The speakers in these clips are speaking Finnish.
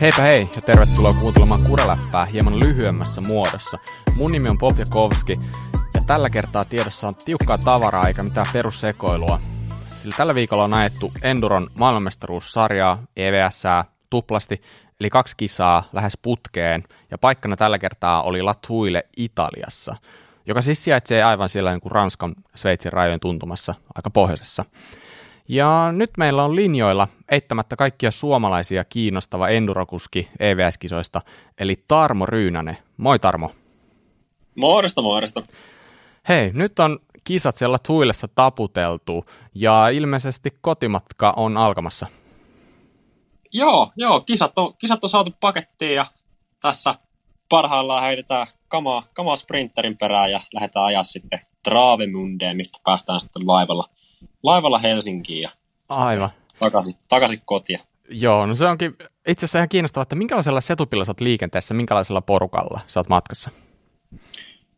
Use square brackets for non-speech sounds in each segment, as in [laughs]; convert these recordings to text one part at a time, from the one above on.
Heipä hei ja tervetuloa kuuntelemaan Kuraläppää hieman lyhyemmässä muodossa. Mun nimi on Bob Jakovski ja tällä kertaa tiedossa on tiukkaa tavaraa eikä mitään perussekoilua. Sillä tällä viikolla on ajettu Enduron maailmanmestaruussarjaa, EVS, tuplasti, eli kaksi kisaa lähes putkeen, ja paikkana tällä kertaa oli Latuille Italiassa, joka siis sijaitsee aivan siellä niin kuin Ranskan Sveitsin rajojen tuntumassa, aika pohjoisessa. Ja nyt meillä on linjoilla eittämättä kaikkia suomalaisia kiinnostava endurokuski EVS-kisoista, eli Tarmo Ryynänen. Moi Tarmo. Morjesta, morjesta. Hei, nyt on kisat siellä Tuilessa taputeltu ja ilmeisesti kotimatka on alkamassa. Joo, joo, kisat on, kisat on saatu pakettiin ja tässä parhaillaan heitetään kamaa, kamaa sprinterin perään ja lähdetään ajaa sitten Travemundeen, mistä päästään sitten laivalla, laivalla Helsinkiin ja Aivan. takaisin, takaisin kotiin. Joo, no se onkin itse asiassa ihan kiinnostavaa, että minkälaisella setupilla sä oot liikenteessä, minkälaisella porukalla sä oot matkassa?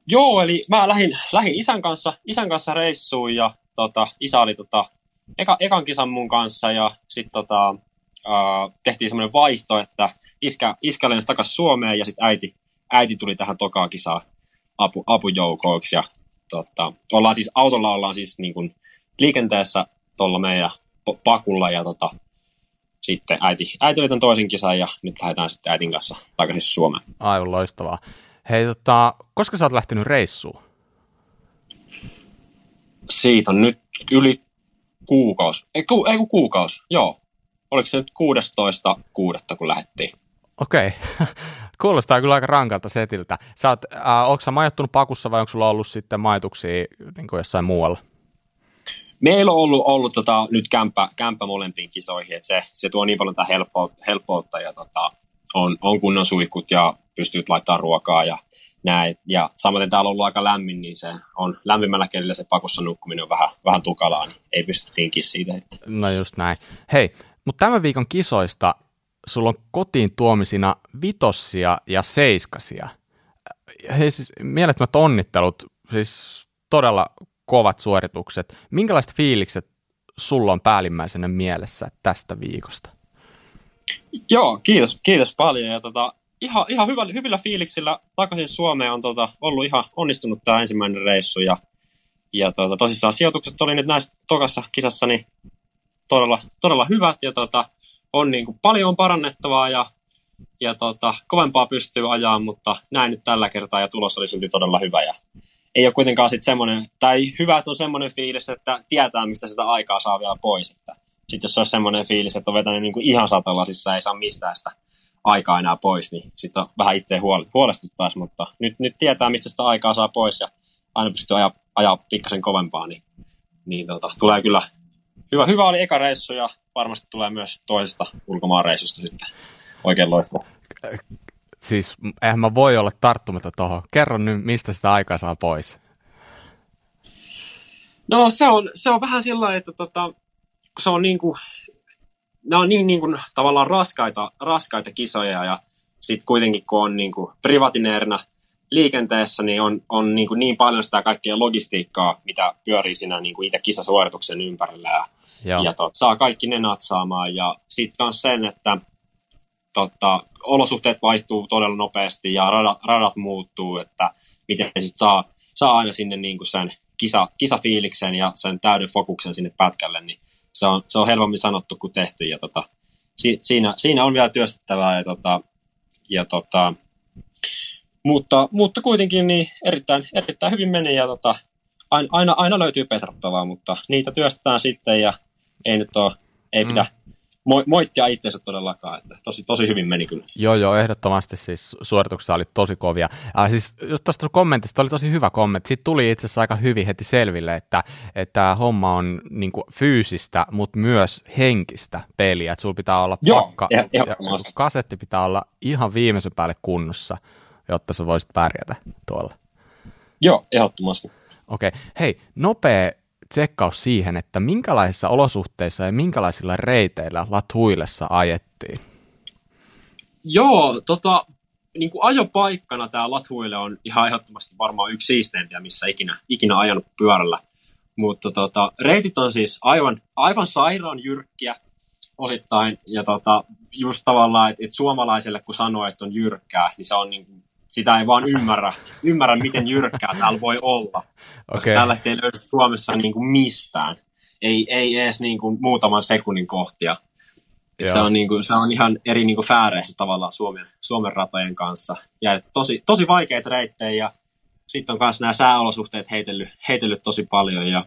Joo, eli mä lähdin, lähdin isän, kanssa, isän kanssa reissuun ja tota, isä oli tota, eka, ekan kisan mun kanssa ja sitten tota, äh, tehtiin semmoinen vaihto, että iskä, iskä lensi takaisin Suomeen ja sitten äiti, äiti tuli tähän tokaa kisaan apu, apujoukoiksi ja tota, ollaan siis, autolla ollaan siis niin kuin liikenteessä tuolla meidän pakulla ja tota, sitten äiti, äiti oli tämän toisen kisan ja nyt lähdetään sitten äitin kanssa takaisin Suomeen. Aivan loistavaa. Hei, tota, koska sä oot lähtenyt reissuun? Siitä on nyt yli kuukausi. Ei, ku, ei kun kuukausi, joo. Oliko se nyt 16. kuudetta, kun lähdettiin? Okei. Okay. [laughs] Kuulostaa kyllä aika rankalta setiltä. Sä oot, äh, onko sä majoittunut pakussa vai onko sulla ollut sitten majoituksia niin jossain muualla? Meillä on ollut, ollut tota, nyt kämppä, kämppä molempiin kisoihin, että se, se tuo niin paljon helppoutta, helppoutta ja tota, on, on kunnon suihkut ja pystyt laittamaan ruokaa ja näin. Ja samaten täällä on ollut aika lämmin, niin se on lämpimällä kelillä se pakussa nukkuminen on vähän, vähän tukalaa, niin ei pysty tinkiä siitä. Että. No just näin. Hei, mutta tämän viikon kisoista sulla on kotiin tuomisina vitossia ja seiskasia. Hei siis mielettömät onnittelut, siis todella kovat suoritukset. Minkälaiset fiilikset sulla on päällimmäisenä mielessä tästä viikosta? Joo, kiitos, kiitos paljon. Ja tota, ihan, ihan hyvä, hyvillä fiiliksillä takaisin Suomeen on tota, ollut ihan onnistunut tämä ensimmäinen reissu. Ja, ja tota, tosissaan sijoitukset oli nyt näissä tokassa kisassa niin todella, todella hyvät. Ja tota, on niin kuin, paljon parannettavaa ja, ja tota, kovempaa pystyy ajaa, mutta näin nyt tällä kertaa ja tulos oli silti todella hyvä. Ja ei ole kuitenkaan sitten semmoinen, tai hyvä, että on semmoinen fiilis, että tietää, mistä sitä aikaa saa vielä pois. Sitten jos olisi semmoinen fiilis, että on vetänyt niin kuin ihan satalasissa, ei saa mistään sitä aikaa enää pois, niin sitten vähän itse huolestuttaisi, mutta nyt, nyt tietää, mistä sitä aikaa saa pois ja aina pystyy ajaa, ajaa pikkasen kovempaa, niin, niin tota, tulee kyllä hyvä, hyvä oli eka reissu ja varmasti tulee myös toisesta ulkomaan reissusta sitten oikein loistava. Siis eihän mä voi olla tarttumatta tuohon. Kerro nyt, mistä sitä aikaa saa pois. No se on, se on vähän sillä että tota, se on niin kuin, nämä on niin, niin kuin, tavallaan raskaita, raskaita kisoja ja sitten kuitenkin kun on niin kuin privatineerina liikenteessä, niin on, on niin, kuin niin paljon sitä kaikkea logistiikkaa, mitä pyörii siinä niin kuin itse kisasuorituksen ympärillä ja, Joo. ja tot, saa kaikki ne natsaamaan ja sitten myös sen, että tota, olosuhteet vaihtuu todella nopeasti ja radat, radat muuttuu, että miten sitten saa, saa aina sinne niin kuin sen kisa, kisafiiliksen ja sen täyden fokuksen sinne pätkälle, niin se on, se on helpommin sanottu kuin tehty. Ja tota, si, siinä, siinä, on vielä työstettävää. Ja tota, ja tota, mutta, mutta kuitenkin niin erittäin, erittäin hyvin meni ja tota, aina, aina löytyy petrattavaa, mutta niitä työstetään sitten ja ei nyt ole, ei pidä, mm mo- moittia itseensä todellakaan, että tosi, tosi hyvin meni kyllä. Joo, joo, ehdottomasti siis suorituksia oli tosi kovia. Äh, siis just tuosta kommentista oli tosi hyvä kommentti. Siitä tuli itse asiassa aika hyvin heti selville, että, että homma on niin kuin, fyysistä, mutta myös henkistä peliä. Että sulla pitää olla joo, pakka, ja, ja kasetti pitää olla ihan viimeisen päälle kunnossa, jotta sä voisit pärjätä tuolla. Joo, ehdottomasti. Okei, okay. hei, nopea tsekkaus siihen, että minkälaisissa olosuhteissa ja minkälaisilla reiteillä Latuilessa ajettiin? Joo, tota, niin kuin ajopaikkana tämä Latuille on ihan ehdottomasti varmaan yksi siisteimpiä, missä ikinä, ikinä ajanut pyörällä. Mutta tota, reitit on siis aivan, aivan sairaan jyrkkiä osittain, ja tota, just tavallaan, että, että suomalaiselle kun sanoo, että on jyrkkää, niin se on niin kuin, sitä ei vaan ymmärrä, ymmärrä miten jyrkkää täällä voi olla. Koska okay. tällaista ei löydy Suomessa niin kuin mistään. Ei, ei edes niin kuin muutaman sekunnin kohtia. se, on niin kuin, se on ihan eri niin kuin fääreissä tavallaan Suomen, Suomen ratojen kanssa. Ja tosi, tosi vaikeita reittejä ja sitten on myös nämä sääolosuhteet heitellyt, heitellyt tosi paljon. Ja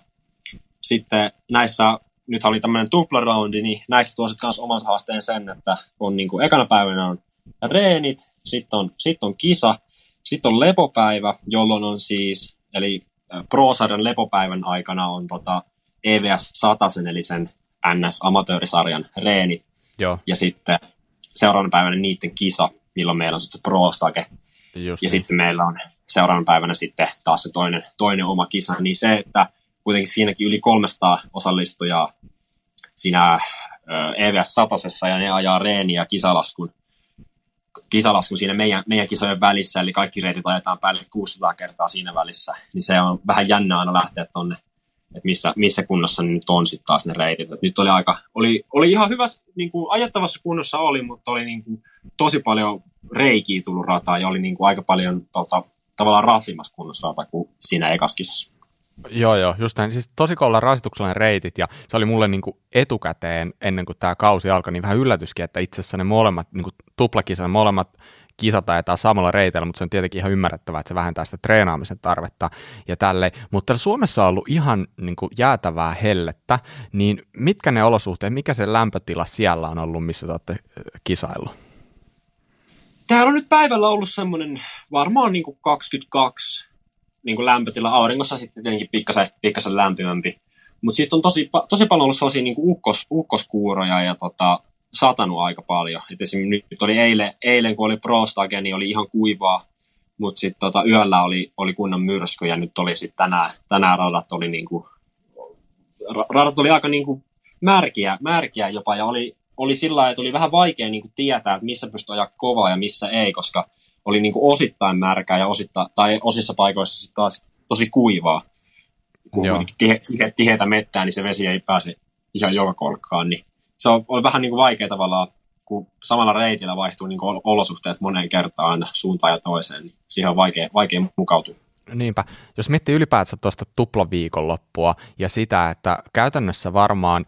sitten näissä nyt oli tämmöinen tuplaroundi, niin näissä tuo sitten oman haasteen sen, että on niin kuin, ekana päivänä on reenit, sitten on, sit on kisa, sitten on lepopäivä, jolloin on siis, eli Pro-sarjan lepopäivän aikana on tota EVS 100 eli sen NS-amatöörisarjan reenit. Joo. Ja sitten seuraavana päivänä niiden kisa, milloin meillä on sitten se Pro-stake. Just ja niin. sitten meillä on seuraavana päivänä sitten taas se toinen, toinen oma kisa. Niin se, että kuitenkin siinäkin yli 300 osallistujaa siinä EVS Satasessa ja ne ajaa reeniä kisalaskun, kisalaskun siinä meidän, meidän kisojen välissä, eli kaikki reitit ajetaan päälle 600 kertaa siinä välissä, niin se on vähän jännä aina lähteä tonne, että missä, missä kunnossa nyt on sitten taas ne reitit. Et nyt oli aika, oli, oli ihan hyvä, niin kuin ajettavassa kunnossa oli, mutta oli niin kuin, tosi paljon reikiä tullut rataa ja oli niin kuin, aika paljon tota, tavallaan raffimmassa kunnossa rata kuin siinä ekaskisassa. Joo, joo, just näin. Siis tosi kolla rasituksellinen reitit ja se oli mulle niin kuin etukäteen ennen kuin tämä kausi alkoi, niin vähän yllätyskin, että itse asiassa ne molemmat, niin kuin tuplakisa, ne molemmat kisat ajetaan samalla reiteillä, mutta se on tietenkin ihan ymmärrettävää, että se vähentää sitä treenaamisen tarvetta ja tälle. Mutta Suomessa on ollut ihan niin kuin jäätävää hellettä, niin mitkä ne olosuhteet, mikä se lämpötila siellä on ollut, missä te olette kisaillut? Täällä on nyt päivällä ollut semmoinen varmaan niin kuin 22 niin kuin lämpötila auringossa sitten tietenkin pikkasen, pikkasen lämpimämpi. Mutta sitten on tosi, tosi paljon ollut sellaisia niin kuin ukkos, ukkoskuuroja ja tota, satanut aika paljon. Et esimerkiksi nyt oli eilen, eilen kun oli Prostage, niin oli ihan kuivaa, mutta sitten tota, yöllä oli, oli kunnon myrsky ja nyt oli sitten tänään, tänään radat oli, niin kuin, radat oli aika niin kuin märkiä, märkiä jopa ja oli, oli sillä että oli vähän vaikea niin kuin tietää, että missä pystyy ajaa kovaa ja missä ei, koska oli niin kuin osittain märkää ja osittain, tai osissa paikoissa sitten taas tosi kuivaa. Kun Joo. tihe, tihe, tiheitä mettää, niin se vesi ei pääse ihan joka kolkkaan. Niin se on, on vähän niin kuin vaikea tavallaan, kun samalla reitillä vaihtuu niin kuin olosuhteet moneen kertaan suuntaan ja toiseen, niin siihen on vaikea, vaikea mukautua. Niinpä. Jos miettii ylipäätään tuosta tuplaviikonloppua ja sitä, että käytännössä varmaan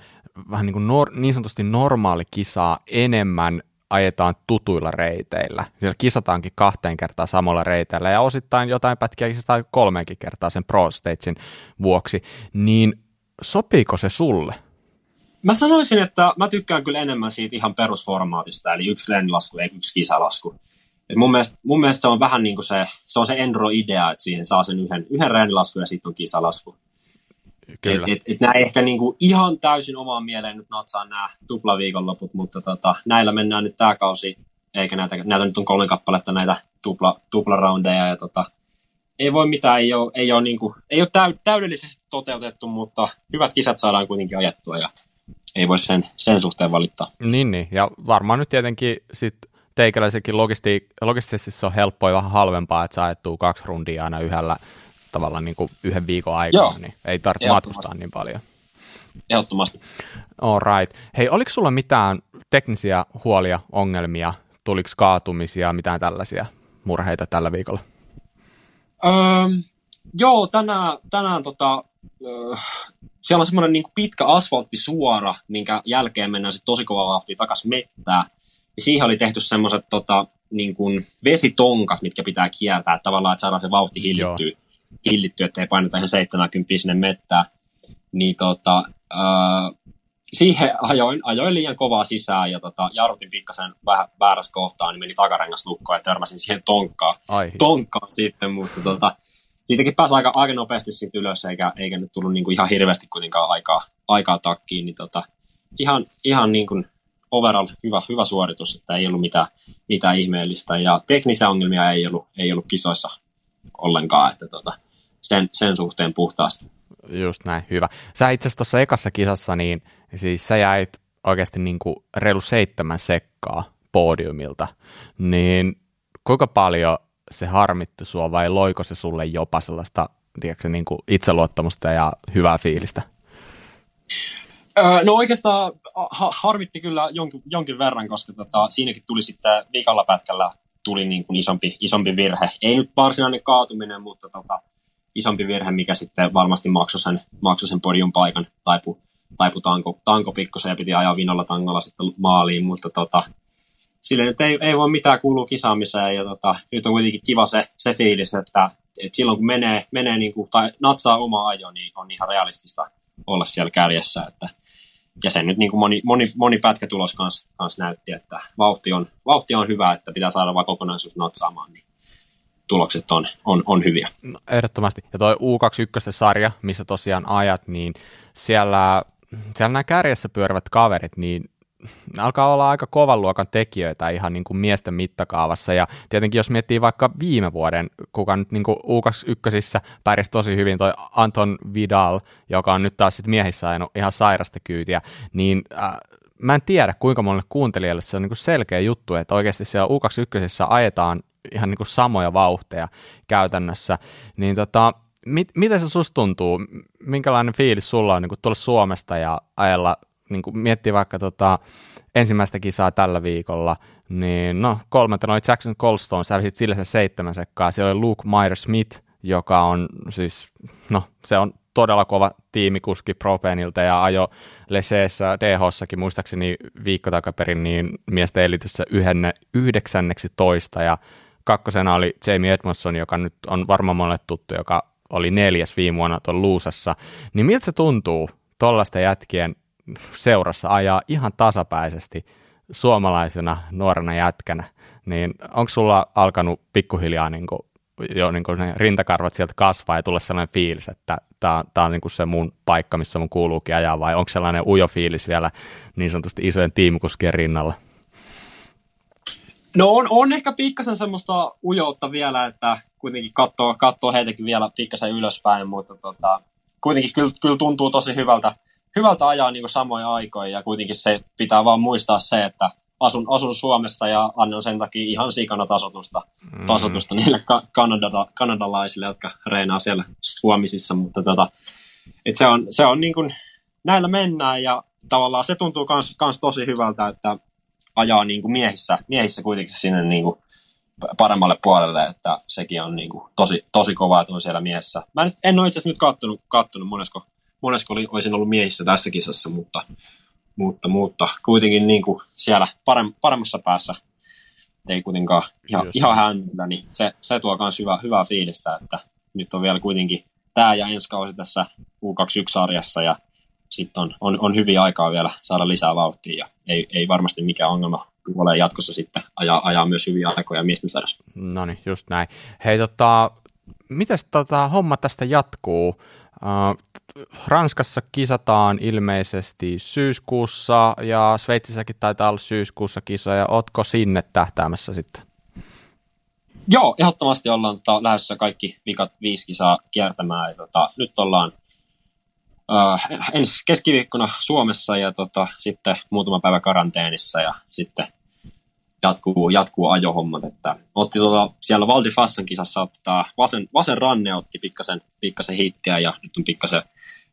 vähän niin, kuin nor- niin sanotusti normaali kisaa enemmän ajetaan tutuilla reiteillä. Siellä kisataankin kahteen kertaan samalla reiteillä ja osittain jotain pätkiä kisataan kolmeenkin kertaa sen Pro Stagein vuoksi. Niin sopiiko se sulle? Mä sanoisin, että mä tykkään kyllä enemmän siitä ihan perusformaatista, eli yksi rennilasku ei yksi kisalasku. Et mun, mielestä, mun mielestä se on vähän niin kuin se, se on se Endro-idea, että siihen saa sen yhden, yhden rennilasku ja sitten on kisalasku. Kyllä. Et, et, et nämä ehkä niinku ihan täysin omaan mieleen nyt natsaa nämä tuplaviikonloput, mutta tota, näillä mennään nyt tämä kausi, eikä näitä, näitä nyt on kolme kappaletta näitä tupla, tuplaraundeja, ja tota, ei voi mitään, ei ole, ei ole, niinku, ei ole täy, täydellisesti toteutettu, mutta hyvät kisat saadaan kuitenkin ajettua, ja ei voi sen, sen suhteen valittaa. Niin, niin, ja varmaan nyt tietenkin sit teikäläisenkin logisti- logistisesti se on helppoa ja vähän halvempaa, että saa ajettua kaksi rundia aina yhdellä tavallaan niin kuin yhden viikon aikana, Joo. niin ei tarvitse matkustaa niin paljon. Ehdottomasti. All right. Hei, oliko sulla mitään teknisiä huolia, ongelmia, tuliko kaatumisia, mitään tällaisia murheita tällä viikolla? Öö, joo, tänään, tänään tota, öö, siellä on semmoinen niin pitkä asfalttisuora, minkä jälkeen mennään sitten tosi kovaa vauhtia takaisin mettää. Ja siihen oli tehty semmoiset tota, niin kuin vesitonkat, mitkä pitää kiertää, tavallaan, että saadaan se vauhti hillittyä hillitty, ettei paineta ihan 70 sinne mettää. Niin tota, äh, siihen ajoin, ajoin liian kovaa sisään ja tota, jarrutin pikkasen vähän väärässä kohtaa, niin meni takarengas lukkoon ja törmäsin siihen tonkkaan, tonkkaan sitten, mutta tota, niitäkin pääsi aika, aika nopeasti sitten ylös, eikä, eikä nyt tullut niinku ihan hirveästi kuitenkaan aikaa, aikaa takkiin, niin tota, ihan, ihan niin kuin overall hyvä, hyvä suoritus, että ei ollut mitään, mitään ihmeellistä ja teknisiä ongelmia ei ollut, ei ollut kisoissa ollenkaan, että tota, sen, sen suhteen puhtaasti. Just näin, hyvä. Sä itse asiassa tuossa ekassa kisassa, niin siis sä jäit oikeasti niin kuin reilu seitsemän sekkaa podiumilta, niin kuinka paljon se harmitti sua vai loiko se sulle jopa sellaista tiedätkö, niin kuin itseluottamusta ja hyvää fiilistä? Öö, no oikeastaan ha- harvitti kyllä jonkin, jonkin verran, koska tota, siinäkin tuli sitten viikalla pätkällä tuli niin kuin isompi, isompi virhe. Ei nyt varsinainen kaatuminen, mutta tota, isompi virhe, mikä sitten varmasti maksoi sen, maksoi sen podium paikan, taipu, taipu tanko, tanko pikkusen ja piti ajaa vinolla tangolla sitten maaliin, mutta tota, sille nyt ei, ei voi mitään kuulua kisaamiseen ja tota, nyt on kuitenkin kiva se, se fiilis, että, että silloin kun menee, menee niin kuin, tai natsaa oma ajo, niin on ihan realistista olla siellä kärjessä, että ja sen nyt niin kuin moni, moni, moni pätkätulos kanssa kans näytti, että vauhti on, vauhti on hyvä, että pitää saada vaan kokonaisuus natsaamaan, niin tulokset on, on, on hyviä. No, ehdottomasti. Ja tuo U21-sarja, missä tosiaan ajat, niin siellä, siellä nämä kärjessä pyörivät kaverit, niin alkaa olla aika kovan luokan tekijöitä ihan niin kuin miesten mittakaavassa. Ja tietenkin jos miettii vaikka viime vuoden, kuka nyt niin kuin U21 pärjäsi tosi hyvin, toi Anton Vidal, joka on nyt taas sit miehissä ajanut ihan sairasta kyytiä, niin äh, mä en tiedä kuinka monelle kuuntelijalle se on niin kuin selkeä juttu, että oikeasti siellä U21 ajetaan ihan niin kuin samoja vauhteja käytännössä, niin tota, mit, miten se susta tuntuu? Minkälainen fiilis sulla on niin tulla Suomesta ja ajella niin kuin miettii vaikka tota, ensimmäistä kisaa tällä viikolla, niin no kolmantena oli Jackson Colstone, sä sillä se seitsemän sekkaa, siellä oli Luke Myers-Smith, joka on siis, no se on todella kova tiimikuski Propenilta ja ajo Leseessä DH-sakin muistaakseni viikko takaperin niin miesten elitissä yhenne, yhdeksänneksi toista. Ja kakkosena oli Jamie Edmondson, joka nyt on varmaan monelle tuttu, joka oli neljäs viime vuonna tuon Luusassa, niin miltä se tuntuu tuollaista jätkien seurassa ajaa ihan tasapäisesti suomalaisena nuorena jätkänä, niin onko sulla alkanut pikkuhiljaa niin kuin, jo niin kuin ne rintakarvat sieltä kasvaa ja tulla sellainen fiilis, että tämä on niin kuin se mun paikka, missä mun kuuluukin ajaa, vai onko sellainen ujo fiilis vielä niin sanotusti isojen tiimikuskien rinnalla? No on, on ehkä pikkasen semmoista ujoutta vielä, että kuitenkin katsoo, katsoo heitäkin vielä pikkasen ylöspäin, mutta tota, kuitenkin kyllä, kyllä tuntuu tosi hyvältä, hyvältä ajaa niin kuin samoja aikoja ja kuitenkin se pitää vaan muistaa se, että asun, asun Suomessa ja annan sen takia ihan sikana tasotusta, mm. tasotusta niille ka- kanadala, kanadalaisille, jotka reinaa siellä Suomisissa, mutta tota, et se on, se on niin kuin, näillä mennään ja tavallaan se tuntuu kans, kans tosi hyvältä, että ajaa niin kuin miehissä, miehissä kuitenkin sinne niin kuin paremmalle puolelle, että sekin on niin kuin tosi, tosi kova, että on siellä miehessä. Mä nyt, en ole itse asiassa nyt kattonut, kattonut monesko, monesko oli, olisin ollut miehissä tässä kisassa, mutta, mutta, mutta kuitenkin niin kuin siellä parem, paremmassa päässä ei kuitenkaan ihan, ihan häntä, niin se, se tuo myös hyvää, hyvää fiilistä, että nyt on vielä kuitenkin tämä ja ensi kausi tässä U21-sarjassa ja sitten on, on, on hyviä aikaa vielä saada lisää vauhtia ja ei, ei varmasti mikään ongelma ole jatkossa sitten ajaa, ajaa myös hyviä aikoja miesten sarjassa. No niin, just näin. Hei, tota, miten tota, homma tästä jatkuu? Ranskassa kisataan ilmeisesti syyskuussa ja Sveitsissäkin taitaa olla syyskuussa kisoja. Ootko sinne tähtäämässä sitten? Joo, ehdottomasti ollaan tota, lähdössä kaikki vikat viisi kisaa kiertämään. Ja, tota, nyt ollaan uh, ensi keskiviikkona Suomessa ja tota, sitten muutama päivä karanteenissa ja sitten jatkuu, jatkuu ajohommat. Että otti tota, siellä Valdi Fassan kisassa ottaa vasen, vasen ranne otti pikkasen, pikkasen hittiä ja nyt on pikkasen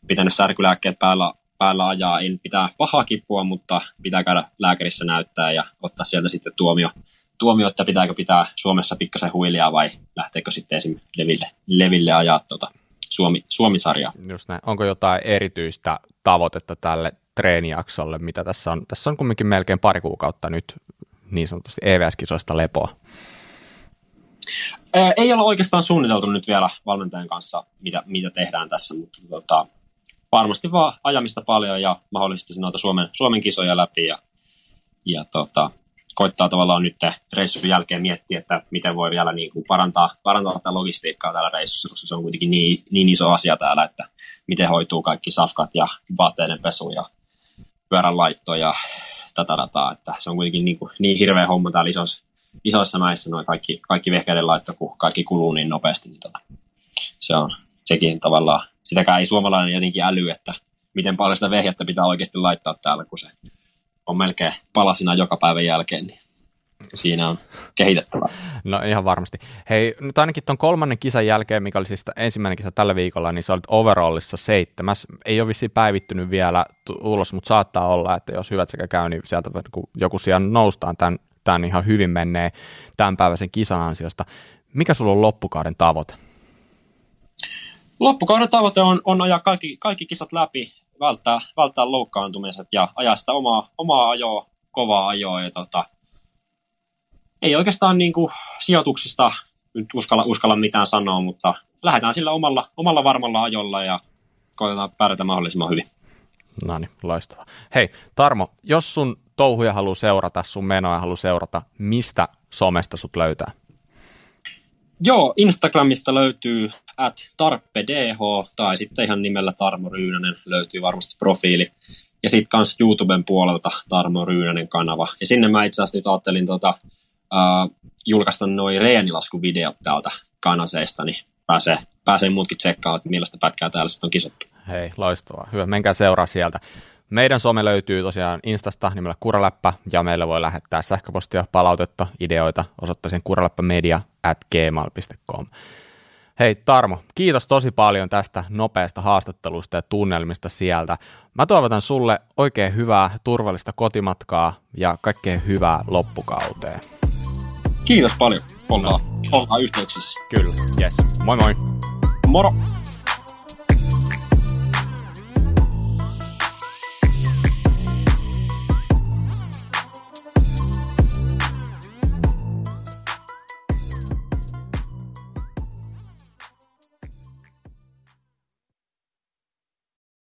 pitänyt särkylääkkeet päällä, päällä ajaa. En pitää pahaa kipua, mutta pitää käydä lääkärissä näyttää ja ottaa sieltä sitten tuomio, tuomio että pitääkö pitää Suomessa pikkasen huilia vai lähteekö sitten esim. Leville, Leville ajaa tuota Suomi, Suomi-sarjaa. Just näin. Onko jotain erityistä tavoitetta tälle treenijaksolle, mitä tässä on? Tässä on kumminkin melkein pari kuukautta nyt niin sanotusti EVS-kisoista lepoa. Ei ole oikeastaan suunniteltu nyt vielä valmentajan kanssa, mitä, mitä tehdään tässä, mutta tota, varmasti vaan ajamista paljon ja mahdollisesti noita Suomen, Suomen kisoja läpi ja, ja tota, koittaa tavallaan nyt reissun jälkeen miettiä, että miten voi vielä niin kuin parantaa, parantaa tätä logistiikkaa täällä reissussa, koska se on kuitenkin niin, niin iso asia täällä, että miten hoituu kaikki safkat ja vaatteiden pesu ja pyörän laitto ja tätä dataa, että se on kuitenkin niin, kuin, niin hirveä homma täällä isossa, isoissa mäissä, noin kaikki, kaikki vehkeiden laitto, kun kaikki kuluu niin nopeasti, niin tota, se on sekin tavallaan, sitäkään ei suomalainen jotenkin äly, että miten paljon sitä vehjettä pitää oikeasti laittaa täällä, kun se on melkein palasina joka päivän jälkeen. Niin siinä on kehitettävää. No ihan varmasti. Hei, nyt ainakin tuon kolmannen kisan jälkeen, mikä oli siis ensimmäinen kisa tällä viikolla, niin sä olit overallissa seitsemäs. Ei ole vissiin päivittynyt vielä ulos, mutta saattaa olla, että jos hyvät sekä käy, niin sieltä kun joku siellä noustaan tämän, tämän ihan hyvin menee tämän päiväisen kisan ansiosta. Mikä sulla on loppukauden tavoite? Loppukauden tavoite on, on ajaa kaikki, kaikki kisat läpi, välttää, välttää loukkaantumiset ja ajaa sitä omaa, omaa ajoa, kovaa ajoa. Ja tota, ei oikeastaan niin kuin sijoituksista nyt uskalla, uskalla mitään sanoa, mutta lähdetään sillä omalla, omalla varmalla ajolla ja koetetaan pärjätä mahdollisimman hyvin. No niin, loistavaa. Hei, Tarmo, jos sun touhuja haluaa seurata, sun menoja haluaa seurata, mistä somesta sut löytää? Joo, Instagramista löytyy at tarppedh tai sitten ihan nimellä Tarmo Ryynänen löytyy varmasti profiili. Ja sitten kans YouTuben puolelta Tarmo Ryynänen kanava. Ja sinne mä itse asiassa nyt ajattelin tota, uh, julkaista noin reenilaskuvideot täältä kanaseista, niin pääsee, pääsee muutkin tsekkaamaan, että millaista pätkää täällä sitten on kisattu. Hei, loistavaa. Hyvä, menkää seuraa sieltä. Meidän some löytyy tosiaan Instasta nimellä Kuraläppä, ja meille voi lähettää sähköpostia, palautetta, ideoita osoitteeseen kuraläppämedia at gmail.com. Hei Tarmo, kiitos tosi paljon tästä nopeasta haastattelusta ja tunnelmista sieltä. Mä toivotan sulle oikein hyvää, turvallista kotimatkaa ja kaikkea hyvää loppukauteen. Kiitos paljon. Ollaan, ollaan yhteyksissä. Kyllä, yes. Moi moi. Moro.